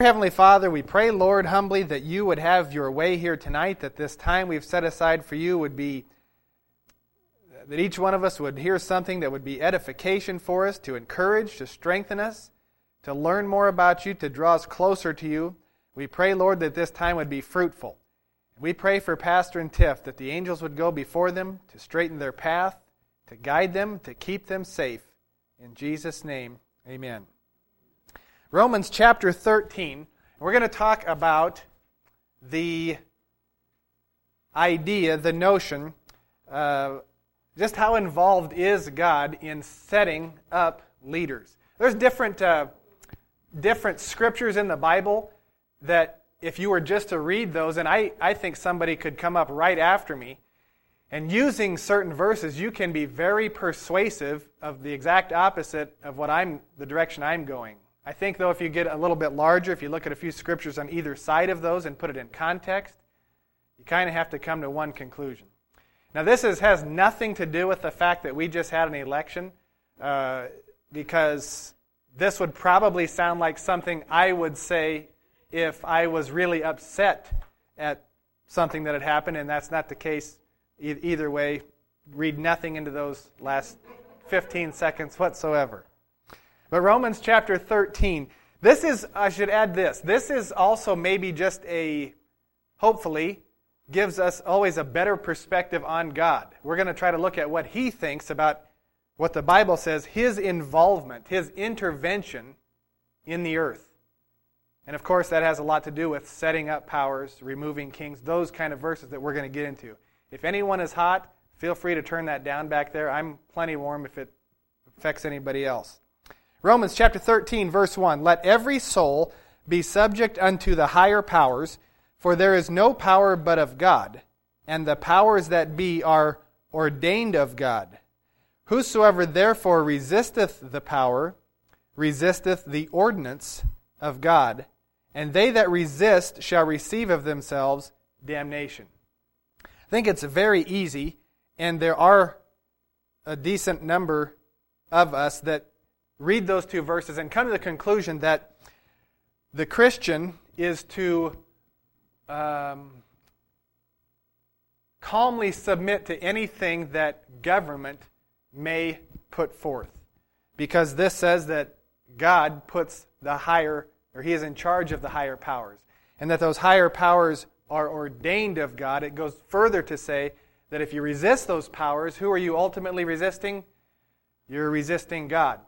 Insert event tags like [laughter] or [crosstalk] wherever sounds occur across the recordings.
Heavenly Father, we pray, Lord, humbly that you would have your way here tonight, that this time we've set aside for you would be, that each one of us would hear something that would be edification for us, to encourage, to strengthen us, to learn more about you, to draw us closer to you. We pray, Lord, that this time would be fruitful. We pray for Pastor and Tiff that the angels would go before them to straighten their path, to guide them, to keep them safe. In Jesus' name, amen. Romans chapter 13. We're going to talk about the idea, the notion, uh, just how involved is God in setting up leaders. There's different, uh, different scriptures in the Bible that if you were just to read those, and I, I think somebody could come up right after me, and using certain verses, you can be very persuasive of the exact opposite of what I'm, the direction I'm going. I think, though, if you get a little bit larger, if you look at a few scriptures on either side of those and put it in context, you kind of have to come to one conclusion. Now, this is, has nothing to do with the fact that we just had an election, uh, because this would probably sound like something I would say if I was really upset at something that had happened, and that's not the case either way. Read nothing into those last 15 seconds whatsoever. But Romans chapter 13, this is, I should add this, this is also maybe just a, hopefully, gives us always a better perspective on God. We're going to try to look at what He thinks about what the Bible says, His involvement, His intervention in the earth. And of course, that has a lot to do with setting up powers, removing kings, those kind of verses that we're going to get into. If anyone is hot, feel free to turn that down back there. I'm plenty warm if it affects anybody else. Romans chapter 13, verse 1 Let every soul be subject unto the higher powers, for there is no power but of God, and the powers that be are ordained of God. Whosoever therefore resisteth the power, resisteth the ordinance of God, and they that resist shall receive of themselves damnation. I think it's very easy, and there are a decent number of us that read those two verses and come to the conclusion that the Christian is to um, calmly submit to anything that government may put forth. Because this says that God puts the higher, or He is in charge of the higher powers. And that those higher powers are ordained of God. It goes further to say that if you resist those powers, who are you ultimately resisting? You're resisting God.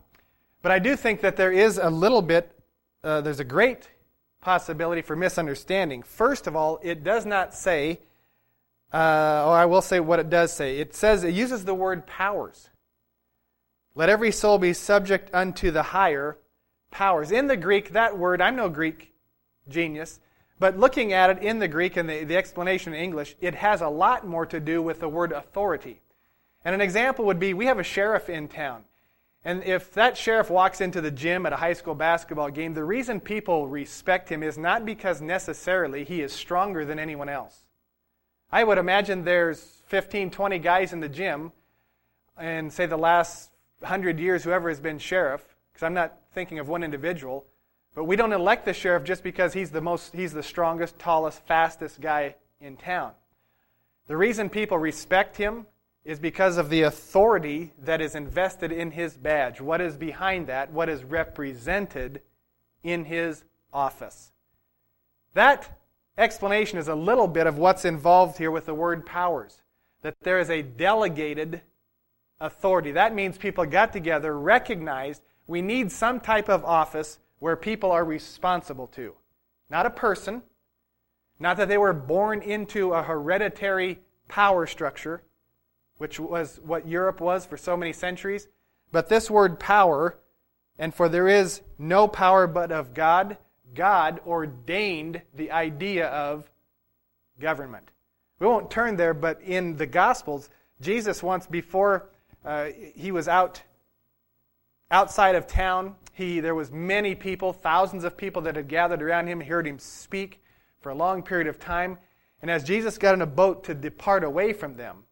But I do think that there is a little bit, uh, there's a great possibility for misunderstanding. First of all, it does not say, uh, or I will say what it does say. It says, it uses the word powers. Let every soul be subject unto the higher powers. In the Greek, that word, I'm no Greek genius, but looking at it in the Greek and the, the explanation in English, it has a lot more to do with the word authority. And an example would be we have a sheriff in town. And if that sheriff walks into the gym at a high school basketball game, the reason people respect him is not because necessarily he is stronger than anyone else. I would imagine there's 15, 20 guys in the gym, and say the last 100 years, whoever has been sheriff, because I'm not thinking of one individual, but we don't elect the sheriff just because he's the most, he's the strongest, tallest, fastest guy in town. The reason people respect him is because of the authority that is invested in his badge. What is behind that? What is represented in his office? That explanation is a little bit of what's involved here with the word powers. That there is a delegated authority. That means people got together, recognized we need some type of office where people are responsible to. Not a person, not that they were born into a hereditary power structure which was what Europe was for so many centuries. But this word power, and for there is no power but of God, God ordained the idea of government. We won't turn there, but in the Gospels, Jesus once before uh, he was out outside of town, he there was many people, thousands of people that had gathered around him, heard him speak for a long period of time. And as Jesus got in a boat to depart away from them,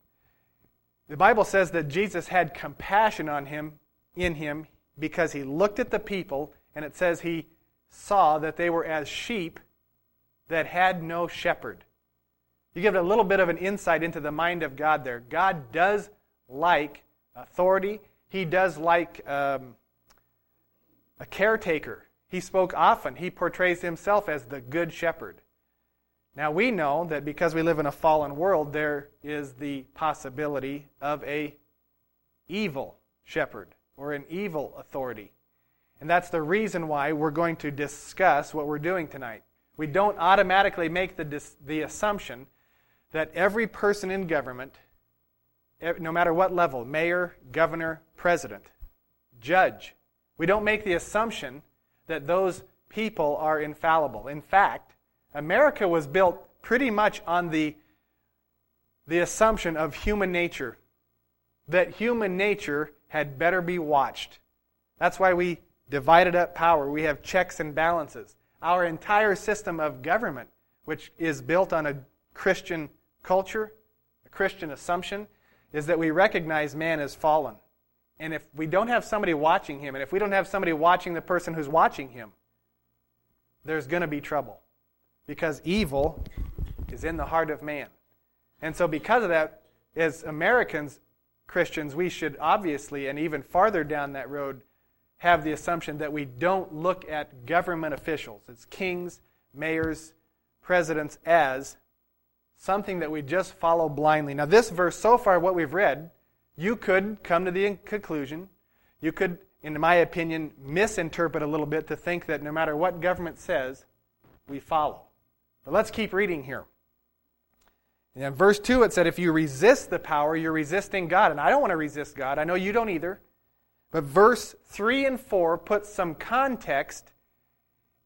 the Bible says that Jesus had compassion on him, in him, because he looked at the people, and it says he saw that they were as sheep that had no shepherd. You give it a little bit of an insight into the mind of God there. God does like authority, He does like um, a caretaker. He spoke often. He portrays Himself as the good shepherd. Now we know that because we live in a fallen world, there is the possibility of a evil shepherd or an evil authority. And that's the reason why we're going to discuss what we're doing tonight. We don't automatically make the, the assumption that every person in government, no matter what level mayor, governor, president, judge we don't make the assumption that those people are infallible. In fact, America was built pretty much on the, the assumption of human nature, that human nature had better be watched. That's why we divided up power. We have checks and balances. Our entire system of government, which is built on a Christian culture, a Christian assumption, is that we recognize man as fallen. And if we don't have somebody watching him, and if we don't have somebody watching the person who's watching him, there's going to be trouble. Because evil is in the heart of man. And so, because of that, as Americans, Christians, we should obviously, and even farther down that road, have the assumption that we don't look at government officials, as kings, mayors, presidents, as something that we just follow blindly. Now, this verse, so far, what we've read, you could come to the conclusion, you could, in my opinion, misinterpret a little bit to think that no matter what government says, we follow. But let's keep reading here. And in verse 2, it said, If you resist the power, you're resisting God. And I don't want to resist God. I know you don't either. But verse 3 and 4 put some context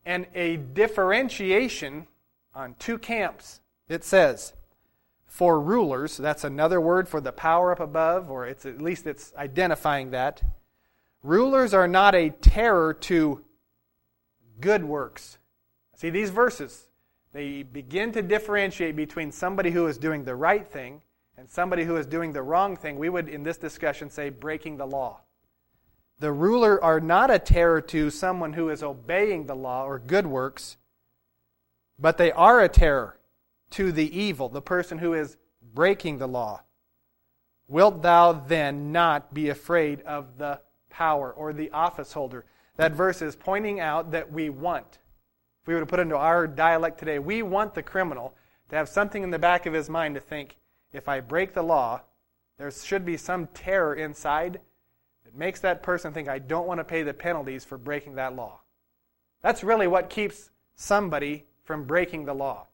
and a differentiation on two camps. It says, For rulers, that's another word for the power up above, or it's at least it's identifying that. Rulers are not a terror to good works. See, these verses, they begin to differentiate between somebody who is doing the right thing and somebody who is doing the wrong thing. We would, in this discussion, say breaking the law. The ruler are not a terror to someone who is obeying the law or good works, but they are a terror to the evil, the person who is breaking the law. Wilt thou then not be afraid of the power or the office holder? That verse is pointing out that we want if we were to put into our dialect today, we want the criminal to have something in the back of his mind to think, if I break the law, there should be some terror inside that makes that person think, I don't want to pay the penalties for breaking that law. That's really what keeps somebody from breaking the law.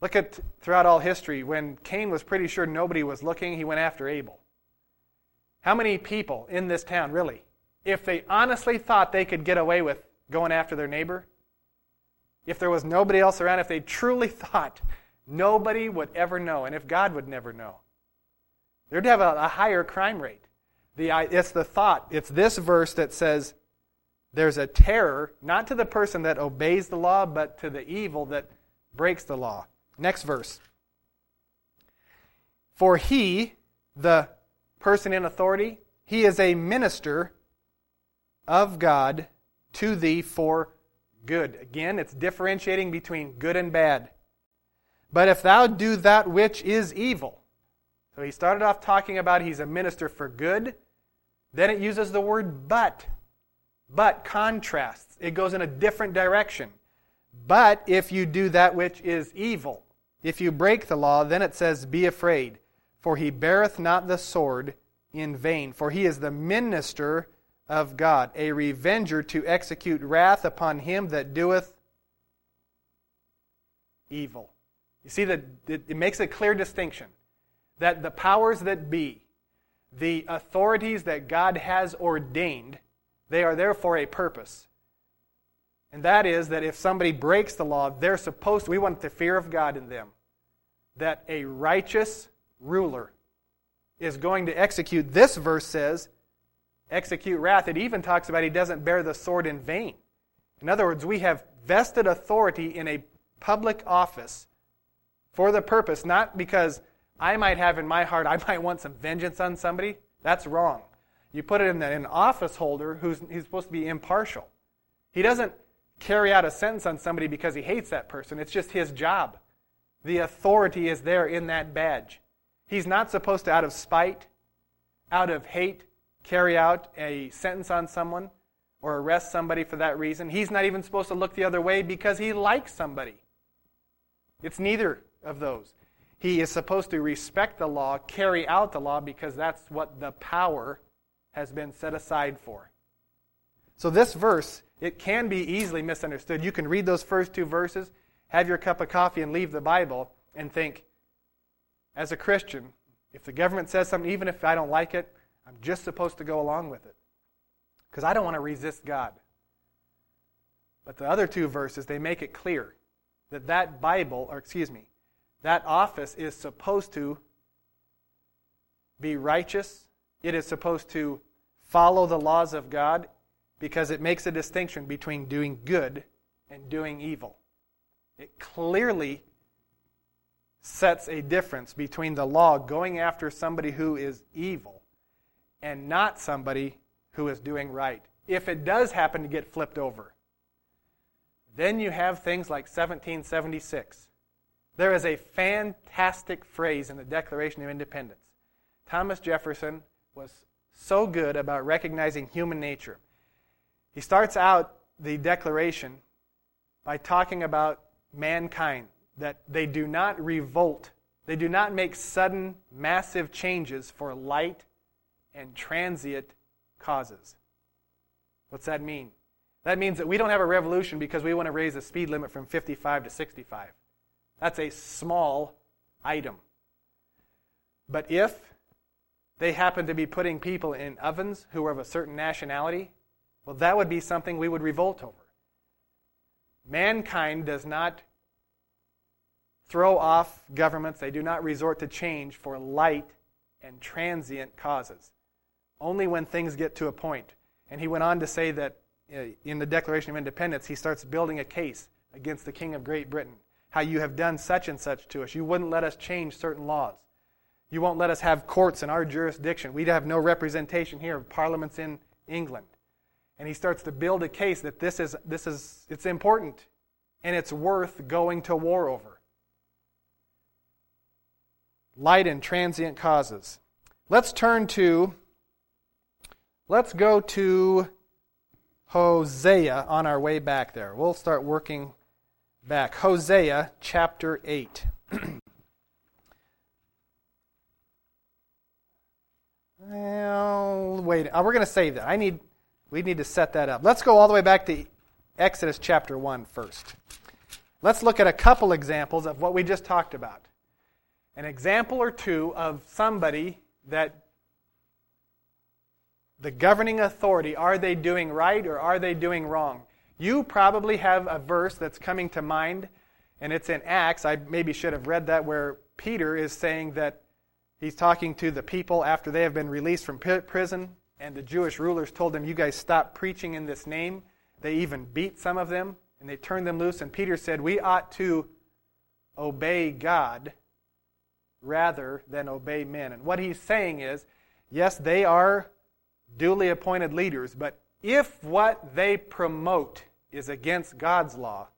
Look at throughout all history, when Cain was pretty sure nobody was looking, he went after Abel. How many people in this town, really, if they honestly thought they could get away with going after their neighbor, if there was nobody else around, if they truly [laughs] thought nobody would ever know, and if God would never know, they'd have a, a higher crime rate. The, it's the thought, it's this verse that says there's a terror, not to the person that obeys the law, but to the evil that breaks the law. Next verse. For he, the person in authority, he is a minister of God to thee for good. Again, it's differentiating between good and bad. But if thou do that which is evil. So he started off talking about he's a minister for good. Then it uses the word but. But contrasts. It goes in a different direction. But if you do that which is evil, if you break the law, then it says, Be afraid, for he beareth not the sword in vain, for he is the minister of God, a revenger to execute wrath upon him that doeth evil. You see that it makes a clear distinction that the powers that be, the authorities that God has ordained, they are there for a purpose. And that is that if somebody breaks the law, they're supposed we want the fear of God in them. That a righteous ruler is going to execute, this verse says, execute wrath. It even talks about he doesn't bear the sword in vain. In other words, we have vested authority in a public office for the purpose, not because I might have in my heart, I might want some vengeance on somebody. That's wrong. You put it in an office holder who's he's supposed to be impartial. He doesn't carry out a sentence on somebody because he hates that person. It's just his job. The authority is there in that badge. He's not supposed to, out of spite, out of hate, carry out a sentence on someone or arrest somebody for that reason. He's not even supposed to look the other way because he likes somebody. It's neither of those. He is supposed to respect the law, carry out the law, because that's what the power has been set aside for. So, this verse, it can be easily misunderstood. You can read those first two verses, have your cup of coffee, and leave the Bible and think, as a Christian, if the government says something, even if I don't like it, I'm just supposed to go along with it. Because I don't want to resist God. But the other two verses, they make it clear that that Bible, or excuse me, that office is supposed to be righteous. It is supposed to follow the laws of God because it makes a distinction between doing good and doing evil. It clearly sets a difference between the law going after somebody who is evil and not somebody who is doing right. If it does happen to get flipped over, then you have things like 1776. There is a fantastic phrase in the Declaration of Independence. Thomas Jefferson was so good about recognizing human nature. He starts out the Declaration by talking about mankind, that they do not revolt, they do not make sudden, massive changes for light and transient causes. What's that mean? That means that we don't have a revolution because we want to raise the speed limit from 55 to 65. That's a small item. But if they happen to be putting people in ovens who are of a certain nationality, well, that would be something we would revolt over. Mankind does not throw off governments, they do not resort to change for light and transient causes. Only when things get to a point. And he went on to say that uh, in the Declaration of Independence, he starts building a case against the King of Great Britain. How you have done such and such to us. You wouldn't let us change certain laws. You won't let us have courts in our jurisdiction. We'd have no representation here of parliaments in England. And he starts to build a case that this is, this is it's important and it's worth going to war over. Light and transient causes. Let's turn to, let's go to Hosea on our way back there. We'll start working back. Hosea chapter 8. [clears throat] well, wait. Uh, we're going to save that. I need we need to set that up. Let's go all the way back to Exodus chapter 1 first. Let's look at a couple examples of what we just talked about. An example or two of somebody that the governing authority, are they doing right or are they doing wrong? You probably have a verse that's coming to mind, and it's in Acts. I maybe should have read that, where Peter is saying that he's talking to the people after they have been released from prison, and the Jewish rulers told them, You guys stop preaching in this name. They even beat some of them, and they turned them loose. And Peter said, We ought to obey God rather than obey men. And what he's saying is, yes, they are duly appointed leaders, but if what they promote is against God's law,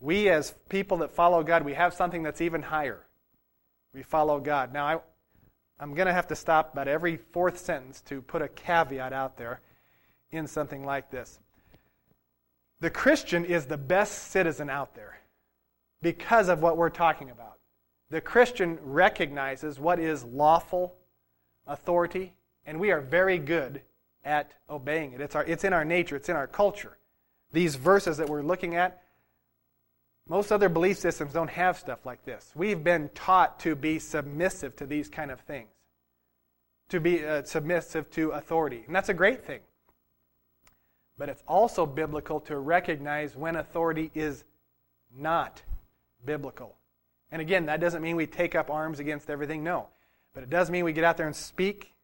we as people that follow God, we have something that's even higher. We follow God. Now, I, I'm going to have to stop about every fourth sentence to put a caveat out there in something like this. The Christian is the best citizen out there because of what we're talking about. The Christian recognizes what is lawful authority and we are very good at obeying it. It's, our, it's in our nature, it's in our culture. These verses that we're looking at, most other belief systems don't have stuff like this. We've been taught to be submissive to these kind of things, to be uh, submissive to authority. And that's a great thing. But it's also biblical to recognize when authority is not biblical. And again, that doesn't mean we take up arms against everything, no. But it does mean we get out there and speak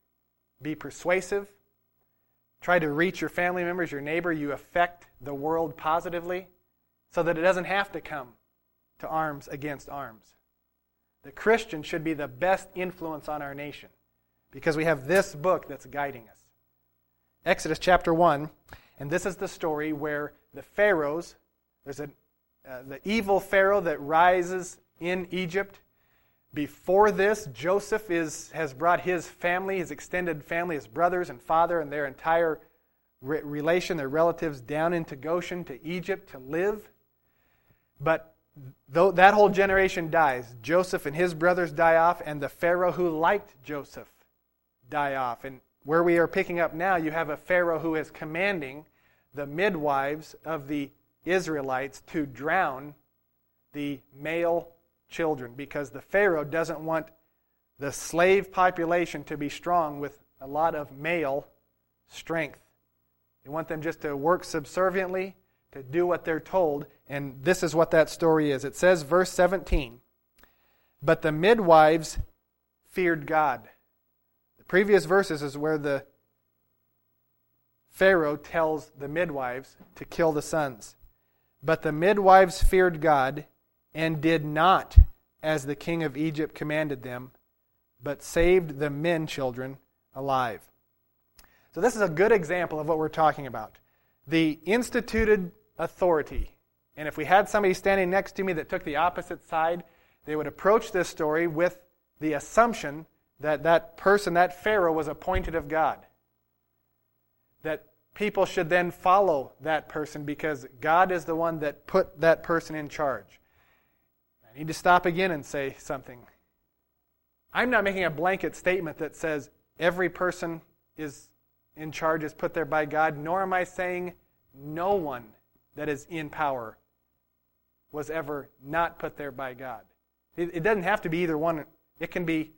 be persuasive. Try to reach your family members, your neighbor. You affect the world positively so that it doesn't have to come to arms against arms. The Christian should be the best influence on our nation because we have this book that's guiding us. Exodus chapter 1. And this is the story where the pharaohs, there's a, uh, the evil pharaoh that rises in Egypt. Before this, Joseph is, has brought his family, his extended family, his brothers and father, and their entire re- relation, their relatives, down into Goshen to Egypt to live. But though that whole generation dies, Joseph and his brothers die off, and the Pharaoh who liked Joseph die off. And where we are picking up now, you have a Pharaoh who is commanding the midwives of the Israelites to drown the male children because the Pharaoh doesn't want the slave population to be strong with a lot of male strength. They want them just to work subserviently, to do what they're told, and this is what that story is. It says, verse 17, But the midwives feared God. The previous verses is where the Pharaoh tells the midwives to kill the sons. But the midwives feared God and did not as the king of Egypt commanded them, but saved the men children alive. So, this is a good example of what we're talking about. The instituted authority. And if we had somebody standing next to me that took the opposite side, they would approach this story with the assumption that that person, that Pharaoh, was appointed of God. That people should then follow that person because God is the one that put that person in charge. I need to stop again and say something. I'm not making a blanket statement that says every person is in charge, is put there by God, nor am I saying no one that is in power was ever not put there by God. It, it doesn't have to be either one, it can be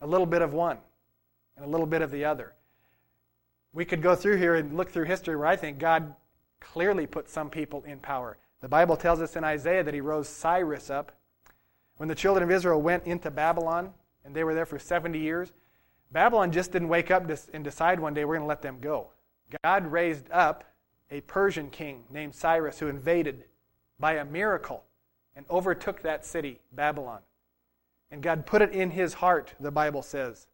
a little bit of one and a little bit of the other. We could go through here and look through history where I think God clearly put some people in power. The Bible tells us in Isaiah that he rose Cyrus up when the children of Israel went into Babylon, and they were there for 70 years, Babylon just didn't wake up and decide one day we're going to let them go. God raised up a Persian king named Cyrus who invaded by a miracle and overtook that city, Babylon. And God put it in his heart, the Bible says.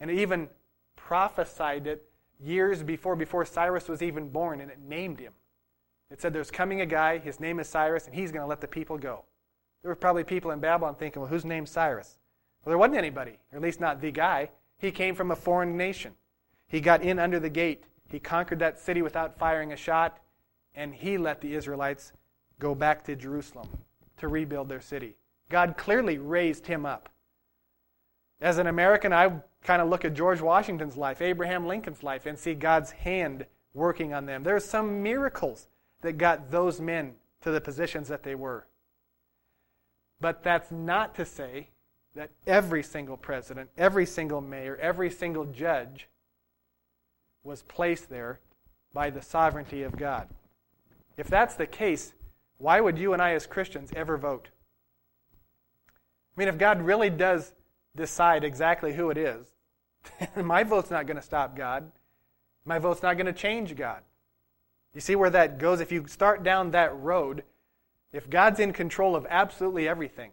And it even prophesied it years before, before Cyrus was even born, and it named him. It said there's coming a guy, his name is Cyrus, and he's going to let the people go. There were probably people in Babylon thinking, well, whose name's Cyrus? Well, there wasn't anybody, or at least not the guy. He came from a foreign nation. He got in under the gate. He conquered that city without firing a shot, and he let the Israelites go back to Jerusalem to rebuild their city. God clearly raised him up. As an American, I kind of look at George Washington's life, Abraham Lincoln's life, and see God's hand working on them. There are some miracles that got those men to the positions that they were. But that's not to say that every single president, every single mayor, every single judge was placed there by the sovereignty of God. If that's the case, why would you and I as Christians ever vote? I mean, if God really does decide exactly who it is, [laughs] my vote's not going to stop God. My vote's not going to change God. You see where that goes? If you start down that road, if God's in control of absolutely everything,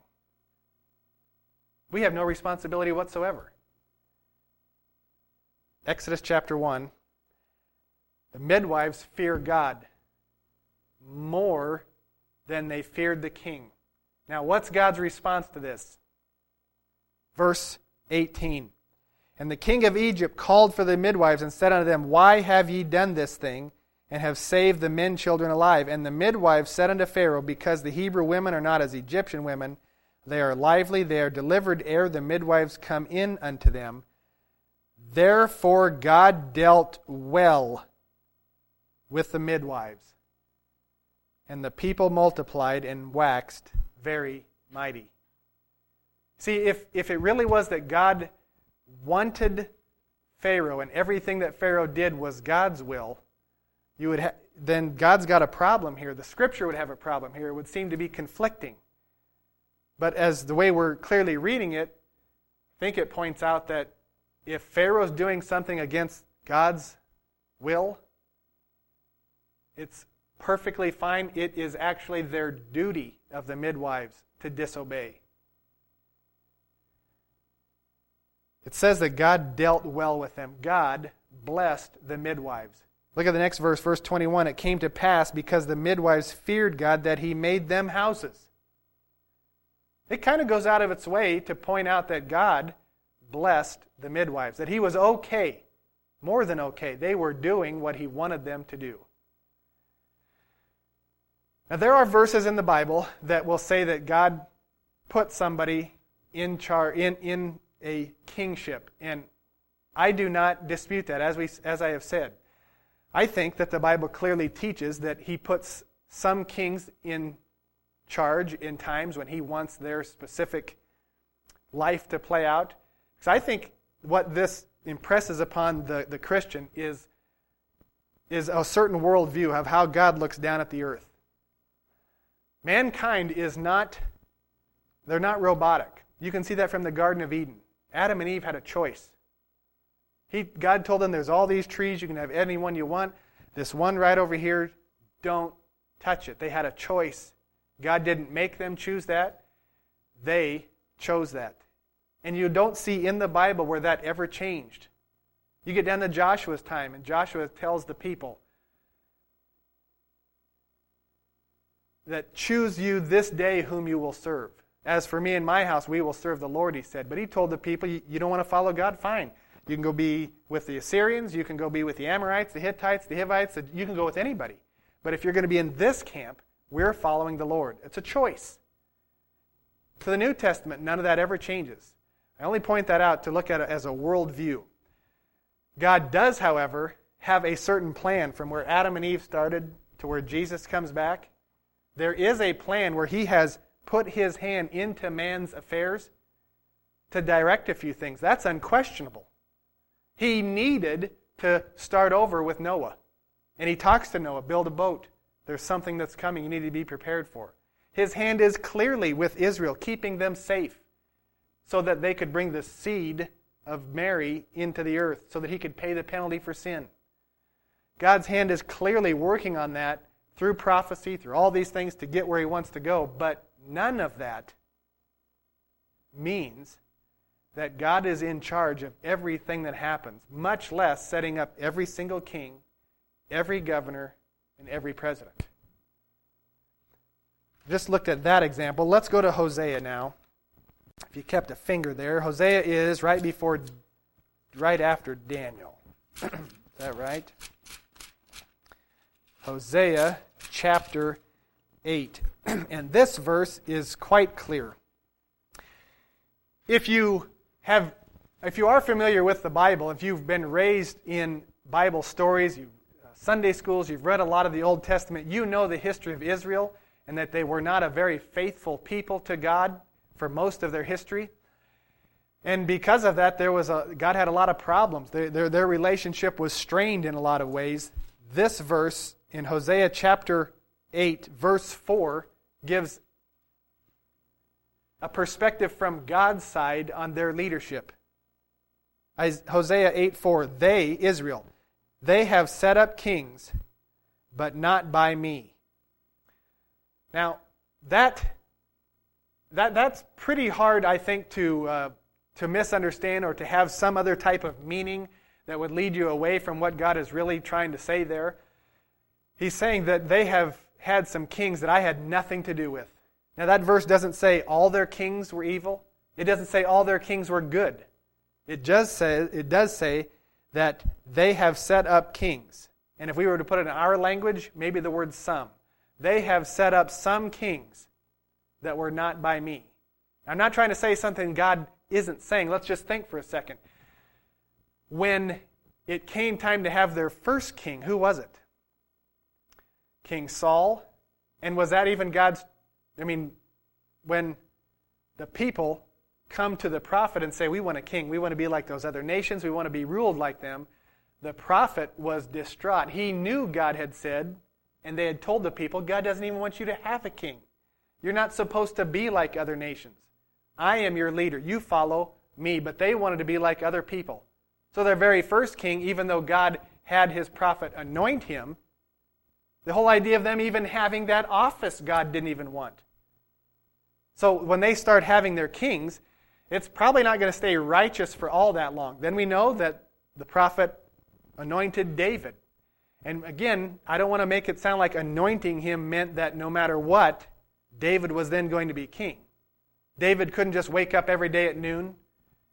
we have no responsibility whatsoever. Exodus chapter 1 The midwives fear God more than they feared the king. Now, what's God's response to this? Verse 18 And the king of Egypt called for the midwives and said unto them, Why have ye done this thing? And have saved the men children alive. And the midwives said unto Pharaoh, Because the Hebrew women are not as Egyptian women, they are lively, they are delivered ere the midwives come in unto them. Therefore God dealt well with the midwives. And the people multiplied and waxed very mighty. See, if, if it really was that God wanted Pharaoh and everything that Pharaoh did was God's will, you would ha- then God's got a problem here. The scripture would have a problem here. It would seem to be conflicting. But as the way we're clearly reading it, I think it points out that if Pharaoh's doing something against God's will, it's perfectly fine. It is actually their duty of the midwives to disobey. It says that God dealt well with them. God blessed the midwives. Look at the next verse, verse 21. It came to pass because the midwives feared God that he made them houses. It kind of goes out of its way to point out that God blessed the midwives, that he was okay, more than okay. They were doing what he wanted them to do. Now, there are verses in the Bible that will say that God put somebody in, char- in, in a kingship, and I do not dispute that, as, we, as I have said. I think that the Bible clearly teaches that he puts some kings in charge in times when he wants their specific life to play out. Because I think what this impresses upon the, the Christian is, is a certain worldview of how God looks down at the earth. Mankind is not, they're not robotic. You can see that from the Garden of Eden. Adam and Eve had a choice. He, God told them there's all these trees, you can have any one you want. This one right over here, don't touch it. They had a choice. God didn't make them choose that, they chose that. And you don't see in the Bible where that ever changed. You get down to Joshua's time, and Joshua tells the people that choose you this day whom you will serve. As for me and my house, we will serve the Lord, he said. But he told the people, You don't want to follow God? Fine. You can go be with the Assyrians, you can go be with the Amorites, the Hittites, the Hivites, you can go with anybody. But if you're going to be in this camp, we're following the Lord. It's a choice. To the New Testament, none of that ever changes. I only point that out to look at it as a worldview. God does, however, have a certain plan from where Adam and Eve started to where Jesus comes back. There is a plan where He has put His hand into man's affairs to direct a few things. That's unquestionable. He needed to start over with Noah. And He talks to Noah build a boat. There's something that's coming you need to be prepared for. His hand is clearly with Israel, keeping them safe so that they could bring the seed of Mary into the earth, so that he could pay the penalty for sin. God's hand is clearly working on that through prophecy, through all these things to get where he wants to go, but none of that means that God is in charge of everything that happens, much less setting up every single king, every governor, and every president. Just looked at that example. Let's go to Hosea now. If you kept a finger there, Hosea is right before, right after Daniel. [clears throat] is that right? Hosea chapter 8. [clears throat] and this verse is quite clear. If you have if you are familiar with the Bible, if you've been raised in Bible stories, you uh, Sunday schools, you've read a lot of the Old Testament, you know the history of Israel and that they were not a very faithful people to God for most of their history. And because of that, there was a, God had a lot of problems. Their, their, their relationship was strained in a lot of ways. This verse in Hosea chapter 8, verse 4, gives a perspective from God's side on their leadership. Hosea 8 4, they, Israel, they have set up kings, but not by me. Now, that, that, that's pretty hard, I think, to, uh, to misunderstand or to have some other type of meaning that would lead you away from what God is really trying to say there. He's saying that they have had some kings that I had nothing to do with. Now, that verse doesn't say all their kings were evil. It doesn't say all their kings were good. It does say, it does say that they have set up kings. And if we were to put it in our language, maybe the word some. They have set up some kings that were not by me. I'm not trying to say something God isn't saying. Let's just think for a second. When it came time to have their first king, who was it? King Saul. And was that even God's? I mean, when the people come to the prophet and say, We want a king. We want to be like those other nations. We want to be ruled like them. The prophet was distraught. He knew God had said, and they had told the people, God doesn't even want you to have a king. You're not supposed to be like other nations. I am your leader. You follow me. But they wanted to be like other people. So their very first king, even though God had his prophet anoint him, the whole idea of them even having that office, God didn't even want. So when they start having their kings, it's probably not going to stay righteous for all that long. Then we know that the prophet anointed David. And again, I don't want to make it sound like anointing him meant that no matter what, David was then going to be king. David couldn't just wake up every day at noon,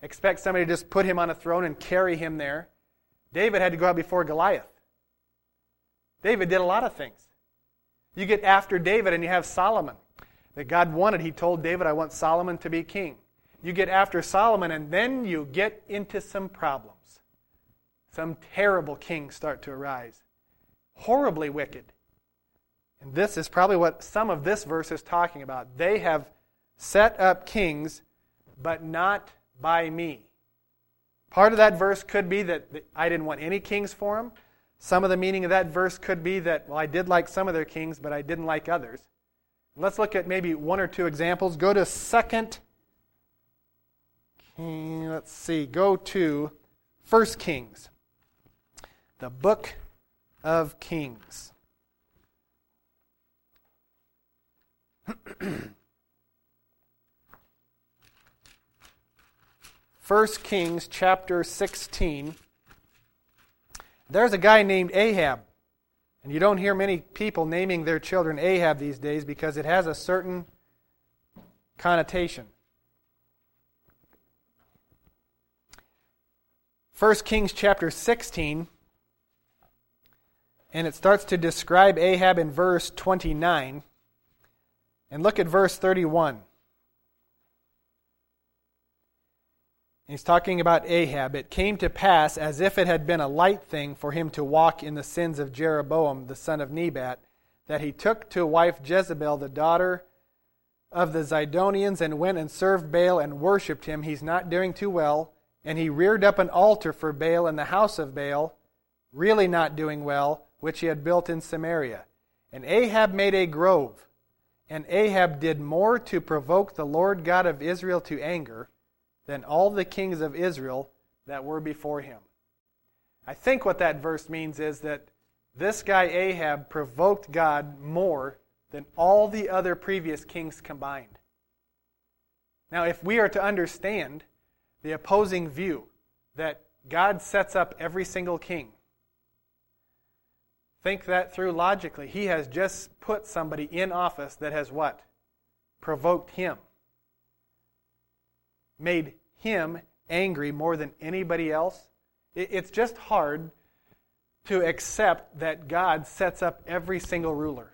expect somebody to just put him on a throne and carry him there. David had to go out before Goliath. David did a lot of things. You get after David and you have Solomon. That God wanted, he told David, I want Solomon to be king. You get after Solomon and then you get into some problems. Some terrible kings start to arise horribly wicked. And this is probably what some of this verse is talking about. They have set up kings, but not by me. Part of that verse could be that I didn't want any kings for them. Some of the meaning of that verse could be that, well, I did like some of their kings, but I didn't like others. Let's look at maybe one or two examples. Go to Second. Let's see. Go to First Kings, the book of Kings. [clears throat] First Kings chapter 16. There's a guy named Ahab. And you don't hear many people naming their children Ahab these days because it has a certain connotation. 1 Kings chapter 16 and it starts to describe Ahab in verse 29. And look at verse 31. He's talking about Ahab. It came to pass, as if it had been a light thing for him to walk in the sins of Jeroboam, the son of Nebat, that he took to wife Jezebel, the daughter of the Zidonians, and went and served Baal and worshipped him. He's not doing too well. And he reared up an altar for Baal in the house of Baal, really not doing well which he had built in Samaria. And Ahab made a grove. And Ahab did more to provoke the Lord God of Israel to anger than all the kings of Israel that were before him. I think what that verse means is that this guy Ahab provoked God more than all the other previous kings combined. Now, if we are to understand the opposing view that God sets up every single king, Think that through logically. He has just put somebody in office that has what? Provoked him. Made him angry more than anybody else. It's just hard to accept that God sets up every single ruler.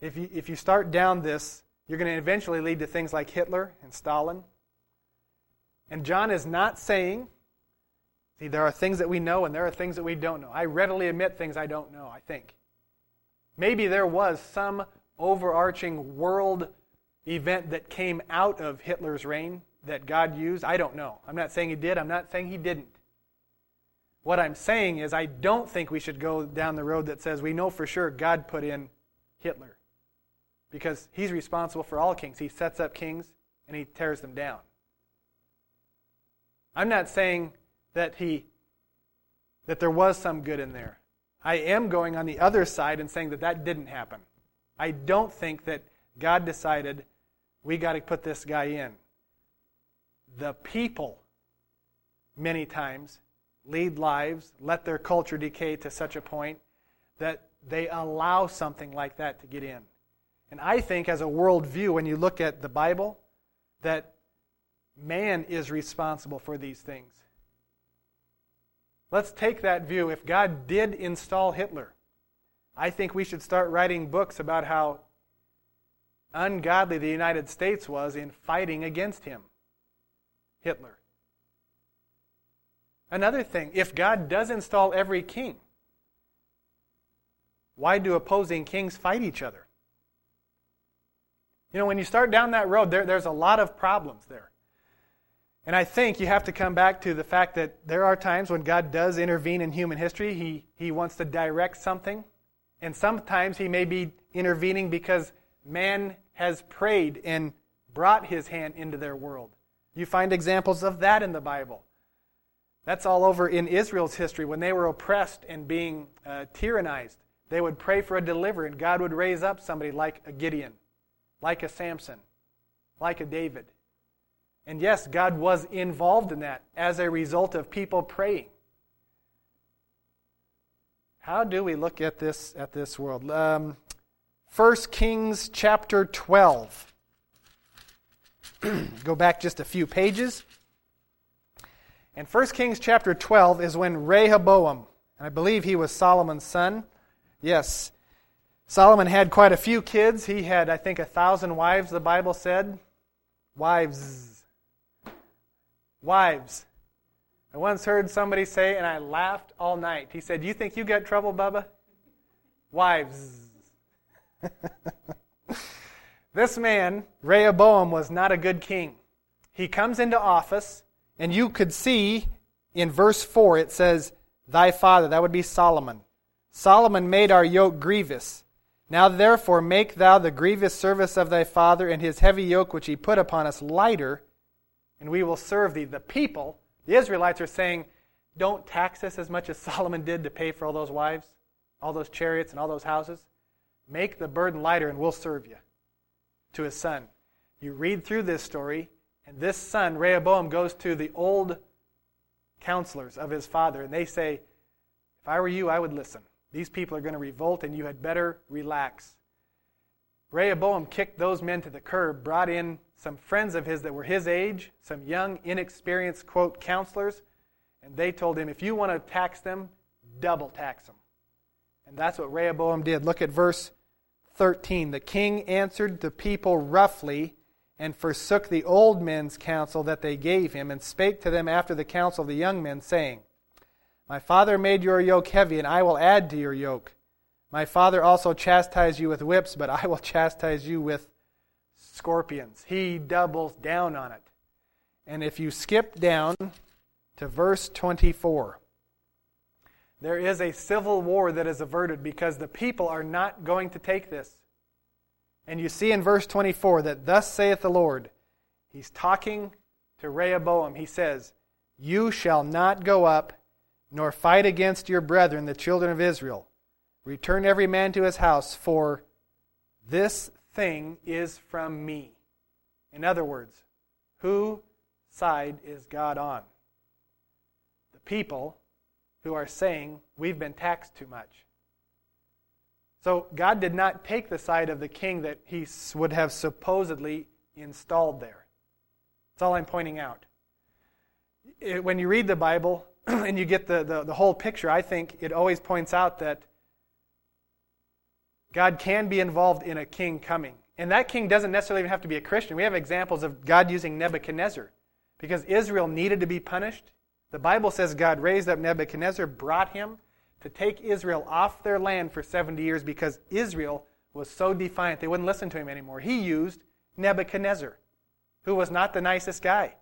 If you, if you start down this, you're going to eventually lead to things like Hitler and Stalin. And John is not saying See, there are things that we know and there are things that we don't know. I readily admit things I don't know, I think. Maybe there was some overarching world event that came out of Hitler's reign that God used. I don't know. I'm not saying he did, I'm not saying he didn't. What I'm saying is, I don't think we should go down the road that says we know for sure God put in Hitler. Because he's responsible for all kings. He sets up kings and he tears them down. I'm not saying that he that there was some good in there. I am going on the other side and saying that that didn't happen. I don't think that God decided we got to put this guy in. The people many times lead lives, let their culture decay to such a point that they allow something like that to get in. And I think, as a worldview, when you look at the Bible, that man is responsible for these things. Let's take that view. If God did install Hitler, I think we should start writing books about how ungodly the United States was in fighting against him, Hitler. Another thing, if God does install every king, why do opposing kings fight each other? You know, when you start down that road, there, there's a lot of problems there. And I think you have to come back to the fact that there are times when God does intervene in human history. He, he wants to direct something. And sometimes he may be intervening because man has prayed and brought his hand into their world. You find examples of that in the Bible. That's all over in Israel's history. When they were oppressed and being uh, tyrannized, they would pray for a deliverer, and God would raise up somebody like a Gideon, like a Samson, like a David. And yes, God was involved in that as a result of people praying. How do we look at this at this world? Um, 1 Kings chapter 12. [clears throat] Go back just a few pages. And 1 Kings chapter 12 is when Rehoboam, and I believe he was Solomon's son. Yes, Solomon had quite a few kids. He had, I think, a thousand wives, the Bible said. Wives. Wives. I once heard somebody say, and I laughed all night. He said, You think you get trouble, Bubba? Wives. [laughs] this man, Rehoboam, was not a good king. He comes into office, and you could see in verse 4 it says, Thy father, that would be Solomon. Solomon made our yoke grievous. Now therefore make thou the grievous service of thy father and his heavy yoke which he put upon us lighter, and we will serve thee. The people the Israelites are saying, don't tax us as much as [laughs] Solomon did to pay for all those wives, all those chariots, and all those houses. Make the burden lighter, and we'll serve you. To his son. You read through this story, and this son, Rehoboam, goes to the old counselors of his father, and they say, If I were you, I would listen. These people are going to revolt, and you had better relax. Rehoboam kicked those men to the curb, brought in some friends of his that were his age, some young, inexperienced, quote, counselors, and they told him, if you want to tax them, double tax them. And that's what Rehoboam did. Look at verse 13. The king answered the people roughly and forsook the old men's counsel that they gave him, and spake to them after the counsel of the young men, saying, My father made your yoke heavy, and I will add to your yoke. My father also chastised you with whips, but I will chastise you with scorpions. He doubles down on it. And if you skip down to verse 24, there is a civil war that is averted because the people are not going to take this. And you see in verse 24 that thus saith the Lord, he's talking to Rehoboam. He says, You shall not go up nor fight against your brethren, the children of Israel. Return every man to his house, for this thing is from me. In other words, whose side is God on? The people who are saying we've been taxed too much. So God did not take the side of the king that he would have supposedly installed there. That's all I'm pointing out. When you read the Bible [clears throat] and you get the, the, the whole picture, I think it always points out that God can be involved in a king coming. And that king doesn't necessarily even have to be a Christian. We have examples of God using Nebuchadnezzar because Israel needed to be punished. The Bible says God raised up Nebuchadnezzar, brought him to take Israel off their land for 70 years because Israel was so defiant they wouldn't listen to him anymore. He used Nebuchadnezzar, who was not the nicest guy.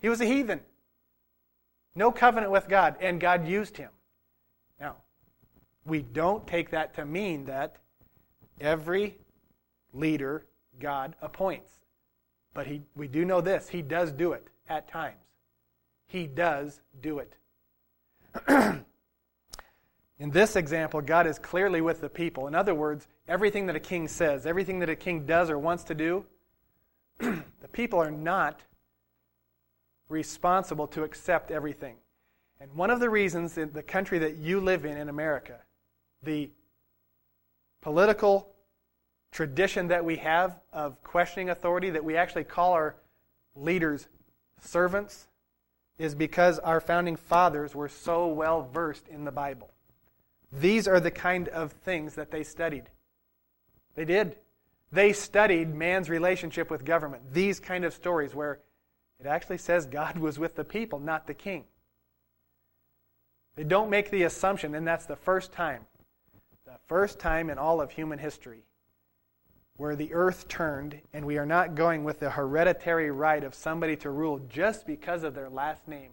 He was a heathen. No covenant with God, and God used him. Now, we don't take that to mean that every leader God appoints. But he, we do know this He does do it at times. He does do it. [clears throat] In this example, God is clearly with the people. In other words, everything that a king says, everything that a king does or wants to do, [clears throat] the people are not responsible to accept everything. And one of the reasons in the country that you live in, in America, the political tradition that we have of questioning authority, that we actually call our leaders servants, is because our founding fathers were so well versed in the Bible. These are the kind of things that they studied. They did. They studied man's relationship with government. These kind of stories where it actually says God was with the people, not the king. They don't make the assumption, and that's the first time the first time in all of human history where the earth turned, and we are not going with the hereditary right of somebody to rule just because of their last name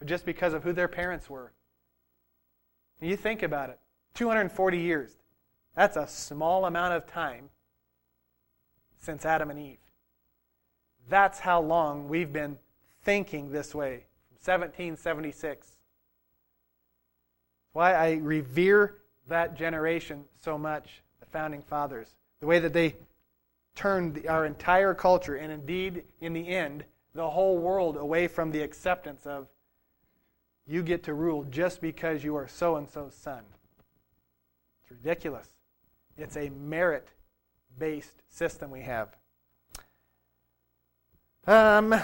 or just because of who their parents were. And you think about it 240 years. That's a small amount of time since Adam and Eve. That's how long we've been thinking this way from 1776. Why I revere that generation so much, the founding fathers. The way that they turned our entire culture, and indeed, in the end, the whole world away from the acceptance of you get to rule just because you are so and so's son. It's ridiculous. It's a merit based system we have. Um,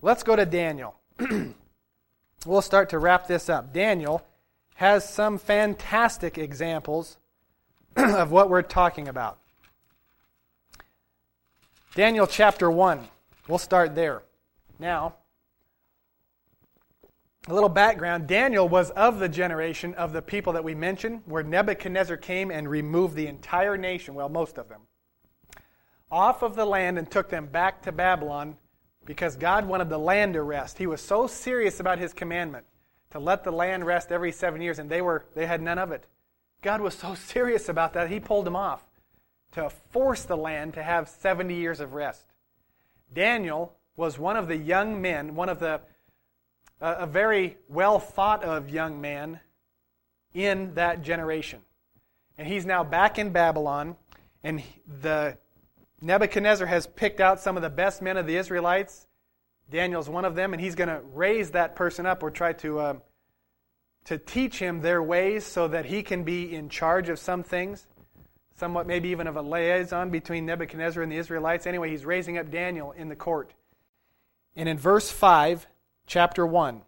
let's go to Daniel. [clears throat] we'll start to wrap this up. Daniel has some fantastic examples [clears throat] of what we're talking about. Daniel chapter 1. We'll start there. Now, a little background Daniel was of the generation of the people that we mentioned, where Nebuchadnezzar came and removed the entire nation, well, most of them, off of the land and took them back to Babylon because God wanted the land to rest. He was so serious about his commandment to let the land rest every seven years, and they, were, they had none of it. God was so [laughs] serious about that, he pulled them off to force the land to have 70 years of rest. Daniel was one of the young men, one of the a very well thought of young man in that generation. And he's now back in Babylon, and the Nebuchadnezzar has picked out some of the best men of the Israelites. Daniel's one of them, and he's going to raise that person up or try to um, to teach him their ways so that he can be in charge of some things, somewhat maybe even of a liaison between Nebuchadnezzar and the Israelites. Anyway, he's raising up Daniel in the court. And in verse 5, chapter 1,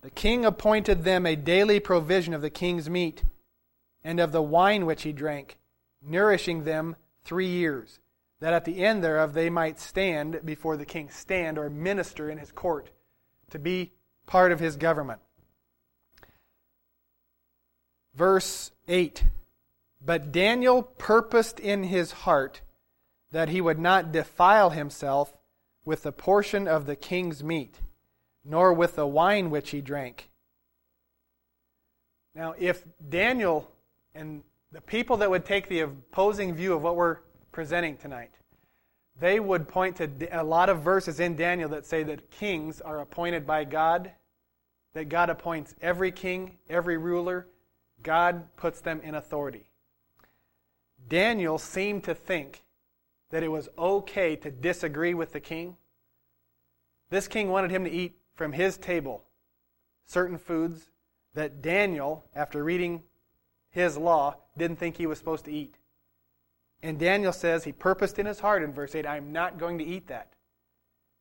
the king appointed them a daily provision of the king's meat and of the wine which he drank, nourishing them three years, that at the end thereof they might stand before the king, stand or minister in his court, to be part of his government. Verse 8 But Daniel purposed in his heart that he would not defile himself with the portion of the king's meat, nor with the wine which he drank. Now, if Daniel and the people that would take the opposing view of what we're presenting tonight, they would point to a lot of verses in Daniel that say that kings are appointed by God, that God appoints every king, every ruler, God puts them in authority. Daniel seemed to think that it was okay to disagree with the king. This king wanted him to eat from his table certain foods that Daniel, after reading his law, didn't think he was supposed to eat. And Daniel says he purposed in his heart in verse 8, I'm not going to eat that.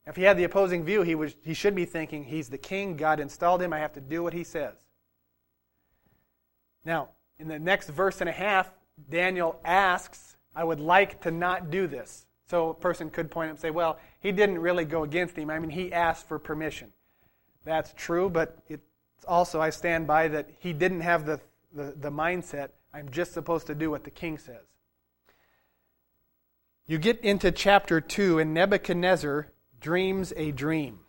If he had the opposing view, he, was, he should be thinking, he's the king, God installed him, I have to do what he says. Now, in the next verse and a half, Daniel asks, I would like to not do this. So a person could point up and say, well, he didn't really go against him. I mean, he asked for permission. That's true, but it's also, I stand by that he didn't have the, the, the mindset, I'm just supposed to do what the king says. You get into chapter 2, and Nebuchadnezzar dreams a dream.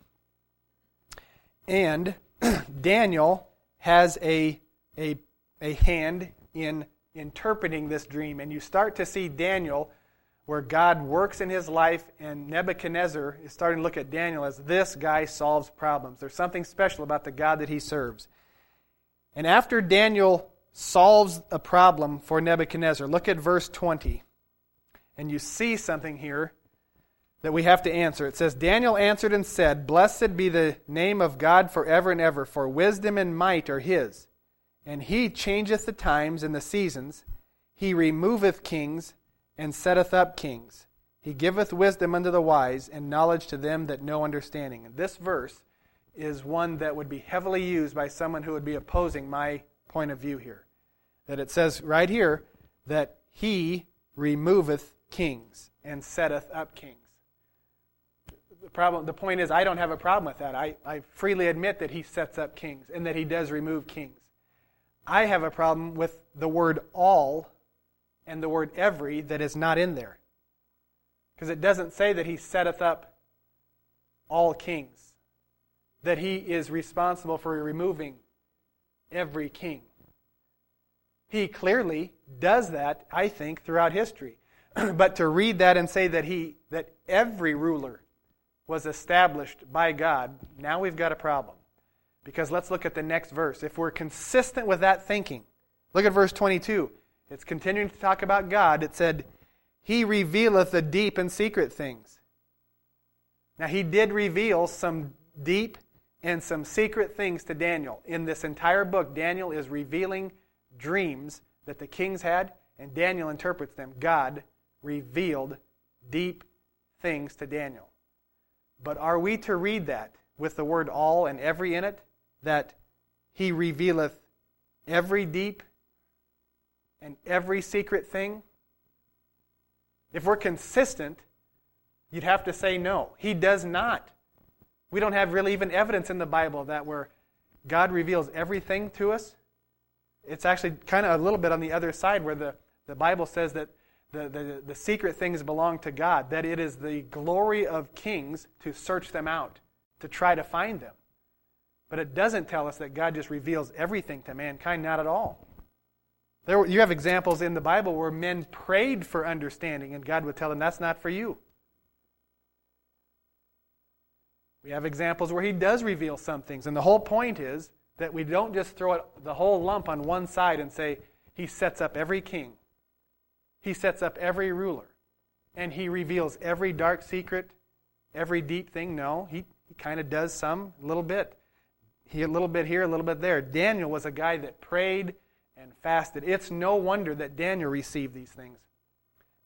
And [clears throat] Daniel has a, a, a hand in interpreting this dream. And you start to see Daniel, where God works in his life, and Nebuchadnezzar is starting to look at Daniel as this guy solves problems. There's something special about the God that he serves. And after Daniel solves a problem for Nebuchadnezzar, look at verse 20. And you see something here that we have to answer. It says, Daniel answered and said, Blessed be the name of God forever and ever, for wisdom and might are his. And he changeth the times and the seasons. He removeth kings and setteth up kings. He giveth wisdom unto the wise and knowledge to them that know understanding. And this verse is one that would be heavily used by someone who would be opposing my point of view here. That it says right here that he removeth kings and setteth up kings. The problem the point is I don't have a problem with that. I, I freely admit that he sets up kings and that he does remove kings. I have a problem with the word all and the word every that is not in there. Because it doesn't say that he setteth up all kings, that he is responsible for removing every king. He clearly does that, I think, throughout history. [clears throat] but to read that and say that he that every ruler was established by God, now we've got a problem. Because let's look at the next verse. If we're consistent with that thinking, look at verse 22. It's continuing to talk about God. It said, He revealeth the deep and secret things. Now, He did reveal some deep and some secret things to Daniel. In this entire book, Daniel is revealing dreams that the kings had, and Daniel interprets them. God revealed deep things to Daniel. But are we to read that with the word all and every in it? That he revealeth every deep and every secret thing? If we're consistent, you'd have to say no. He does not. We don't have really even evidence in the Bible that where God reveals everything to us. It's actually kind of a little bit on the other side where the, the Bible says that the, the, the secret things belong to God, that it is the glory of kings to search them out, to try to find them. But it doesn't tell us that God just reveals everything to mankind, not at all. There, you have examples in the Bible where men prayed for understanding, and God would tell them, That's not for you. We have examples where He does reveal some things, and the whole point is that we don't just throw it, the whole lump on one side and say, He sets up every king, He sets up every ruler, and He reveals every dark secret, every deep thing. No, He, he kind of does some, a little bit. He a little bit here, a little bit there. Daniel was a guy that prayed and fasted. It's no wonder that Daniel received these things.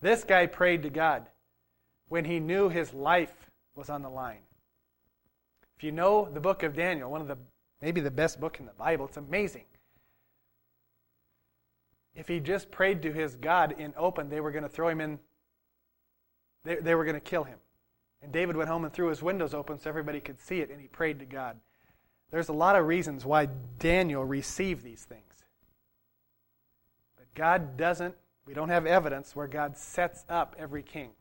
This guy prayed to God when he knew his life was on the line. If you know the book of Daniel, one of the maybe the best book in the Bible, it's amazing. If he just prayed to his God in open, they were going to throw him in, they, they were going to kill him. And David went home and threw his windows open so everybody could see it, and he prayed to God. There's a lot of reasons why Daniel received these things. But God doesn't, we don't have evidence where God sets up every king,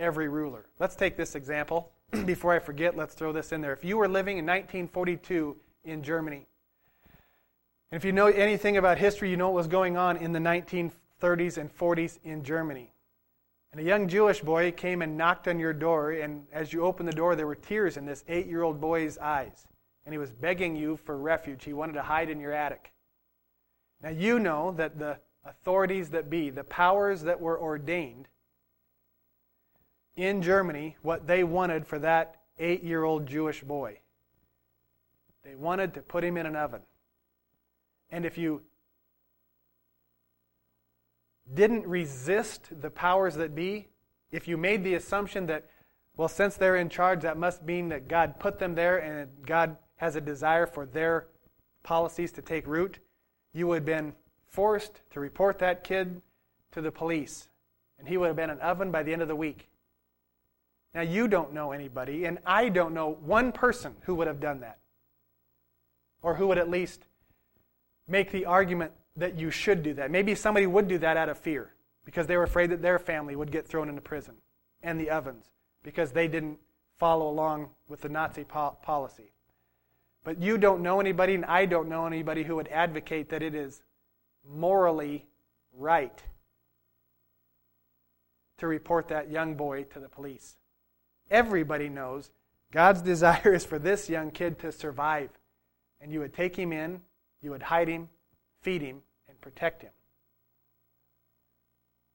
every ruler. Let's take this example. [clears throat] Before I forget, let's throw this in there. If you were living in 1942 in Germany, and if you know anything about history, you know what was going on in the 1930s and 40s in Germany. And a young Jewish boy came and knocked on your door, and as you opened the door, there were tears in this eight year old boy's eyes and he was begging you for refuge. He wanted to hide in your attic. Now, you know that the authorities that be, the powers that were ordained in Germany, what they wanted for that eight year old Jewish boy. They wanted to put him in an oven. And if you didn't resist the powers that be, if you made the assumption that, well, since they're in charge, that must mean that God put them there and God has a desire for their policies to take root, you would have been forced to report that kid to the police, and he would have been an oven by the end of the week. Now, you don't know anybody, and I don't know one person who would have done that, or who would at least make the argument that you should do that. Maybe somebody would do that out of fear because they were afraid that their family would get thrown into prison and the ovens because they didn't follow along with the Nazi po- policy. But you don't know anybody, and I don't know anybody who would advocate that it is morally right to report that young boy to the police. Everybody knows God's [laughs] desire is for this young kid to survive. And you would take him in, you would hide him, feed him, and protect him.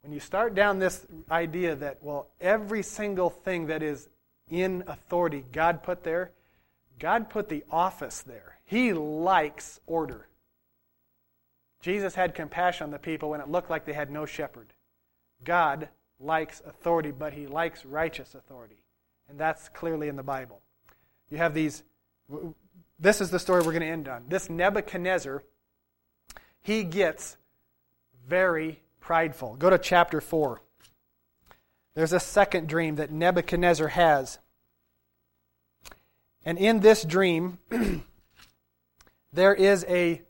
When you start down this idea that, well, every single thing that is in authority God put there, God put the office there. He likes order. Jesus had compassion on the people when it looked like they had no shepherd. God likes authority, but he likes righteous authority. And that's clearly in the Bible. You have these, this is the story we're going to end on. This Nebuchadnezzar, he gets very prideful. Go to chapter 4. There's a second dream that Nebuchadnezzar has. And in this dream, [clears throat] there is a,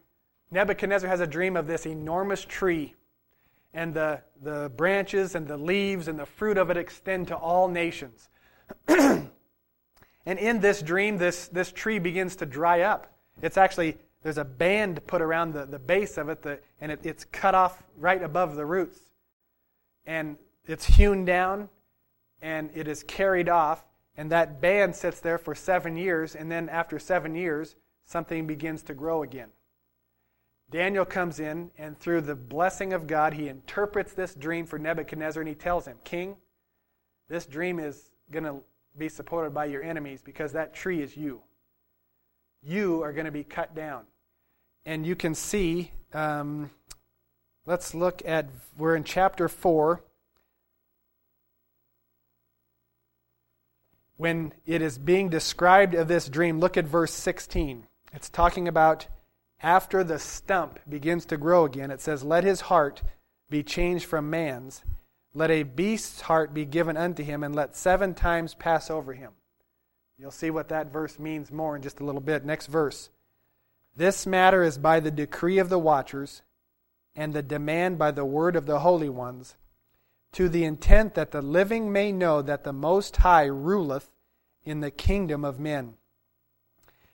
Nebuchadnezzar has a dream of this enormous tree. And the, the branches and the leaves and the fruit of it extend to all nations. [clears throat] and in this dream, this, this tree begins to dry up. It's actually, there's a band put around the, the base of it, the, and it, it's cut off right above the roots. And it's hewn down, and it is carried off, and that band sits there for seven years, and then after seven years, something begins to grow again. Daniel comes in, and through the blessing of God, he interprets this dream for Nebuchadnezzar, and he tells him, King, this dream is going to be supported by your enemies because that tree is you. You are going to be cut down. And you can see, um, let's look at, we're in chapter 4. When it is being described of this dream, look at verse 16. It's talking about after the stump begins to grow again, it says, Let his heart be changed from man's let a beast's heart be given unto him, and let seven times pass over him. You'll see what that verse means more in just a little bit. Next verse. This matter is by the decree of the watchers, and the demand by the word of the holy ones, to the intent that the living may know that the Most High ruleth in the kingdom of men,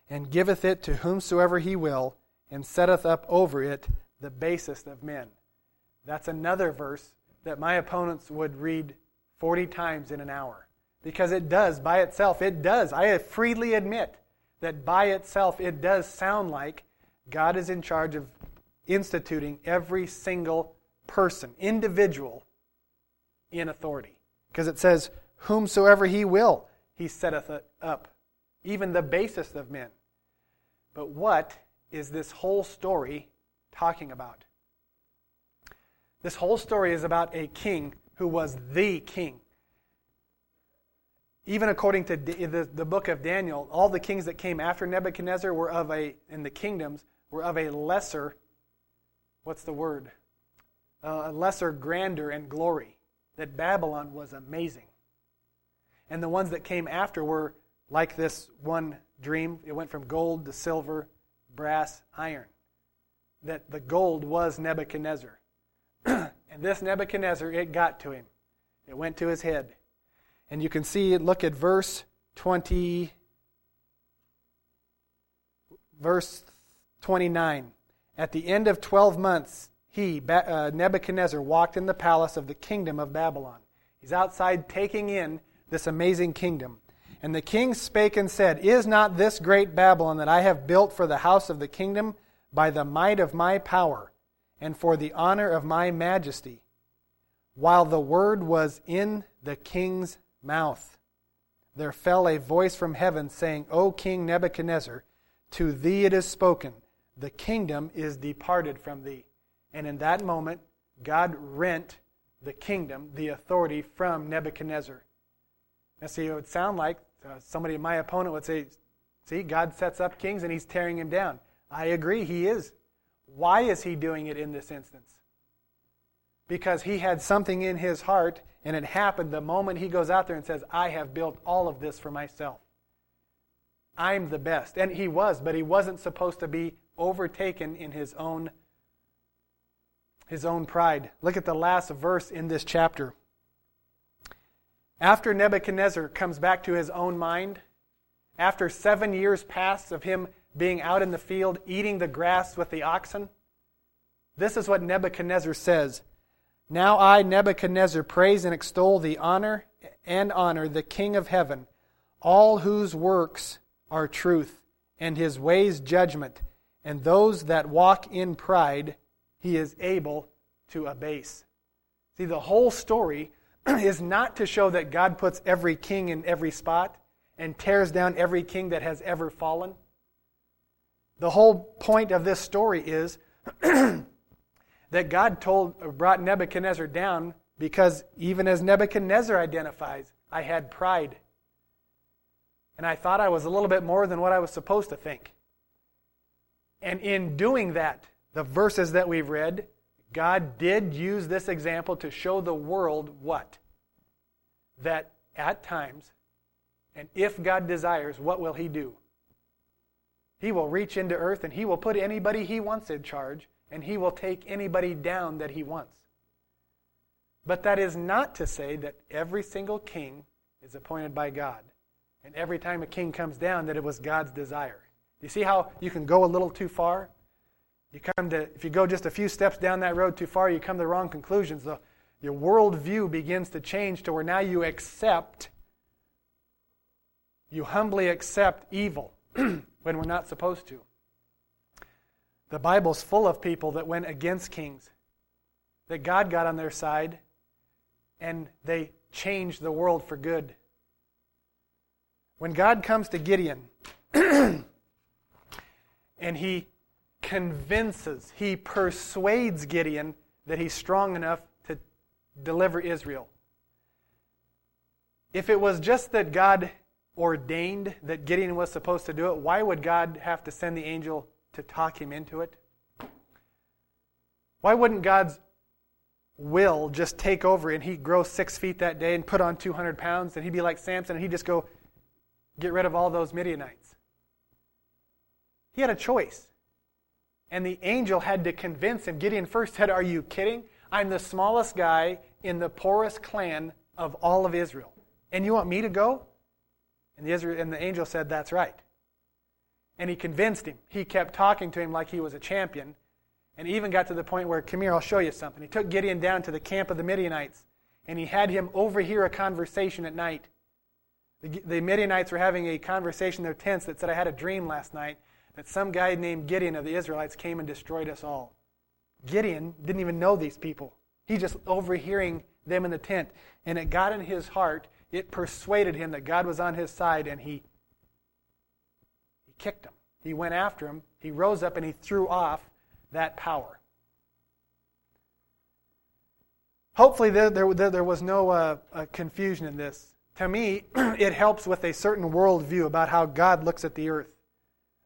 and giveth it to whomsoever he will, and setteth up over it the basest of men. That's another verse that my opponents would read 40 times in an hour. Because it does, by itself, it does. I freely admit that by itself, it does sound like God is in charge of instituting every single person, individual, in authority. Because it says, Whomsoever he will, he setteth up, even the basest of men. But what is this whole story talking about? This whole story is about a king who was the king. Even according to the, the book of Daniel, all the kings that came after Nebuchadnezzar were of a, in the kingdoms, were of a lesser, what's the word? Uh, a lesser grandeur and glory. That Babylon was amazing. And the ones that came after were like this one dream. It went from gold to silver, brass, iron. That the gold was Nebuchadnezzar. [clears throat] and this Nebuchadnezzar, it got to him. It went to his head. And you can see, look at verse 20, verse 29. At the end of 12 months, he, uh, Nebuchadnezzar, walked in the palace of the kingdom of Babylon. He's outside taking in this amazing kingdom. And the king spake and said, Is not this great Babylon that I have built for the house of the kingdom by the might of my power? And for the honor of my majesty, while the word was in the king's mouth. There fell a voice from heaven saying, O King Nebuchadnezzar, to thee it is spoken, the kingdom is departed from thee. And in that moment, God rent the kingdom, the authority from Nebuchadnezzar. Now, see, it would sound like uh, somebody, my opponent, would say, See, God sets up kings and he's tearing him down. I agree, he is. Why is he doing it in this instance? Because he had something in his heart, and it happened the moment he goes out there and says, I have built all of this for myself. I'm the best. And he was, but he wasn't supposed to be overtaken in his own his own pride. Look at the last verse in this chapter. After Nebuchadnezzar comes back to his own mind, after seven years pass of him being out in the field eating the grass with the oxen? This is what Nebuchadnezzar says. Now I, Nebuchadnezzar, praise and extol the honor and honor the King of heaven, all whose works are truth, and his ways judgment, and those that walk in pride he is able to abase. See, the whole story [clears throat] is not to show that God puts every king in every spot and tears down every king that has ever fallen. The whole point of this story is [clears throat] that God told brought Nebuchadnezzar down because even as Nebuchadnezzar identifies, I had pride. And I thought I was a little bit more than what I was supposed to think. And in doing that, the verses that we've read, God did use this example to show the world what? That at times, and if God desires, what will He do? He will reach into earth and he will put anybody he wants in charge, and he will take anybody down that he wants. But that is not to say that every single king is appointed by God. And every time a king comes down, that it was God's desire. You see how you can go a little too far? You come to, if you go just a few steps down that road too far, you come to the wrong conclusions. The, your worldview begins to change to where now you accept, you humbly accept evil. [clears throat] when we're not supposed to. The Bible's full of people that went against kings, that God got on their side, and they changed the world for good. When God comes to Gideon [clears throat] and he convinces, he persuades Gideon that he's strong enough to deliver Israel. If it was just that God ordained that Gideon was supposed to do it, why would God have to send the angel to talk him into it? Why wouldn't God's will just take over and he'd grow six feet that day and put on 200 pounds and he'd be like Samson and he'd just go get rid of all those Midianites? He had a choice. And the angel had to convince him. Gideon first said, Are you kidding? I'm the smallest guy in the poorest clan of all of Israel. And you want me to go? And the, Israel, and the angel said, That's right. And he convinced him. He kept talking to him like he was a champion. And even got to the point where, come here, I'll show you something. He took Gideon down to the camp of the Midianites. And he had him overhear a conversation at night. The, the Midianites were having a conversation in their tents that said, I had a dream last night that some guy named Gideon of the Israelites came and destroyed us all. Gideon didn't even know these people. He just overhearing them in the tent. And it got in his heart, it persuaded him that God was on his side, and he, he kicked him. He went after him. He rose up and he threw off that power. Hopefully, there, there, there was no uh, confusion in this. To me, [clears throat] it helps with a certain worldview about how God looks at the earth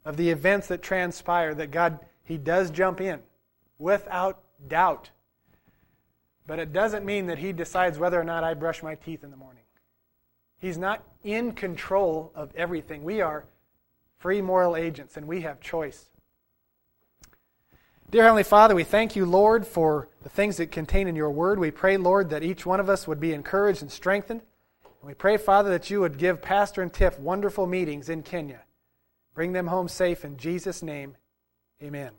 of the events that transpire, that God, He does jump in without doubt. But it doesn't mean that He decides whether or not I brush my teeth in the morning. He's not in control of everything. We are free moral agents, and we have choice. Dear Heavenly Father, we thank you, Lord, for the things that contain in your word. We pray, Lord, that each one of us would be encouraged and strengthened. And we pray, Father, that you would give Pastor and Tiff wonderful meetings in Kenya. Bring them home safe in Jesus' name. Amen.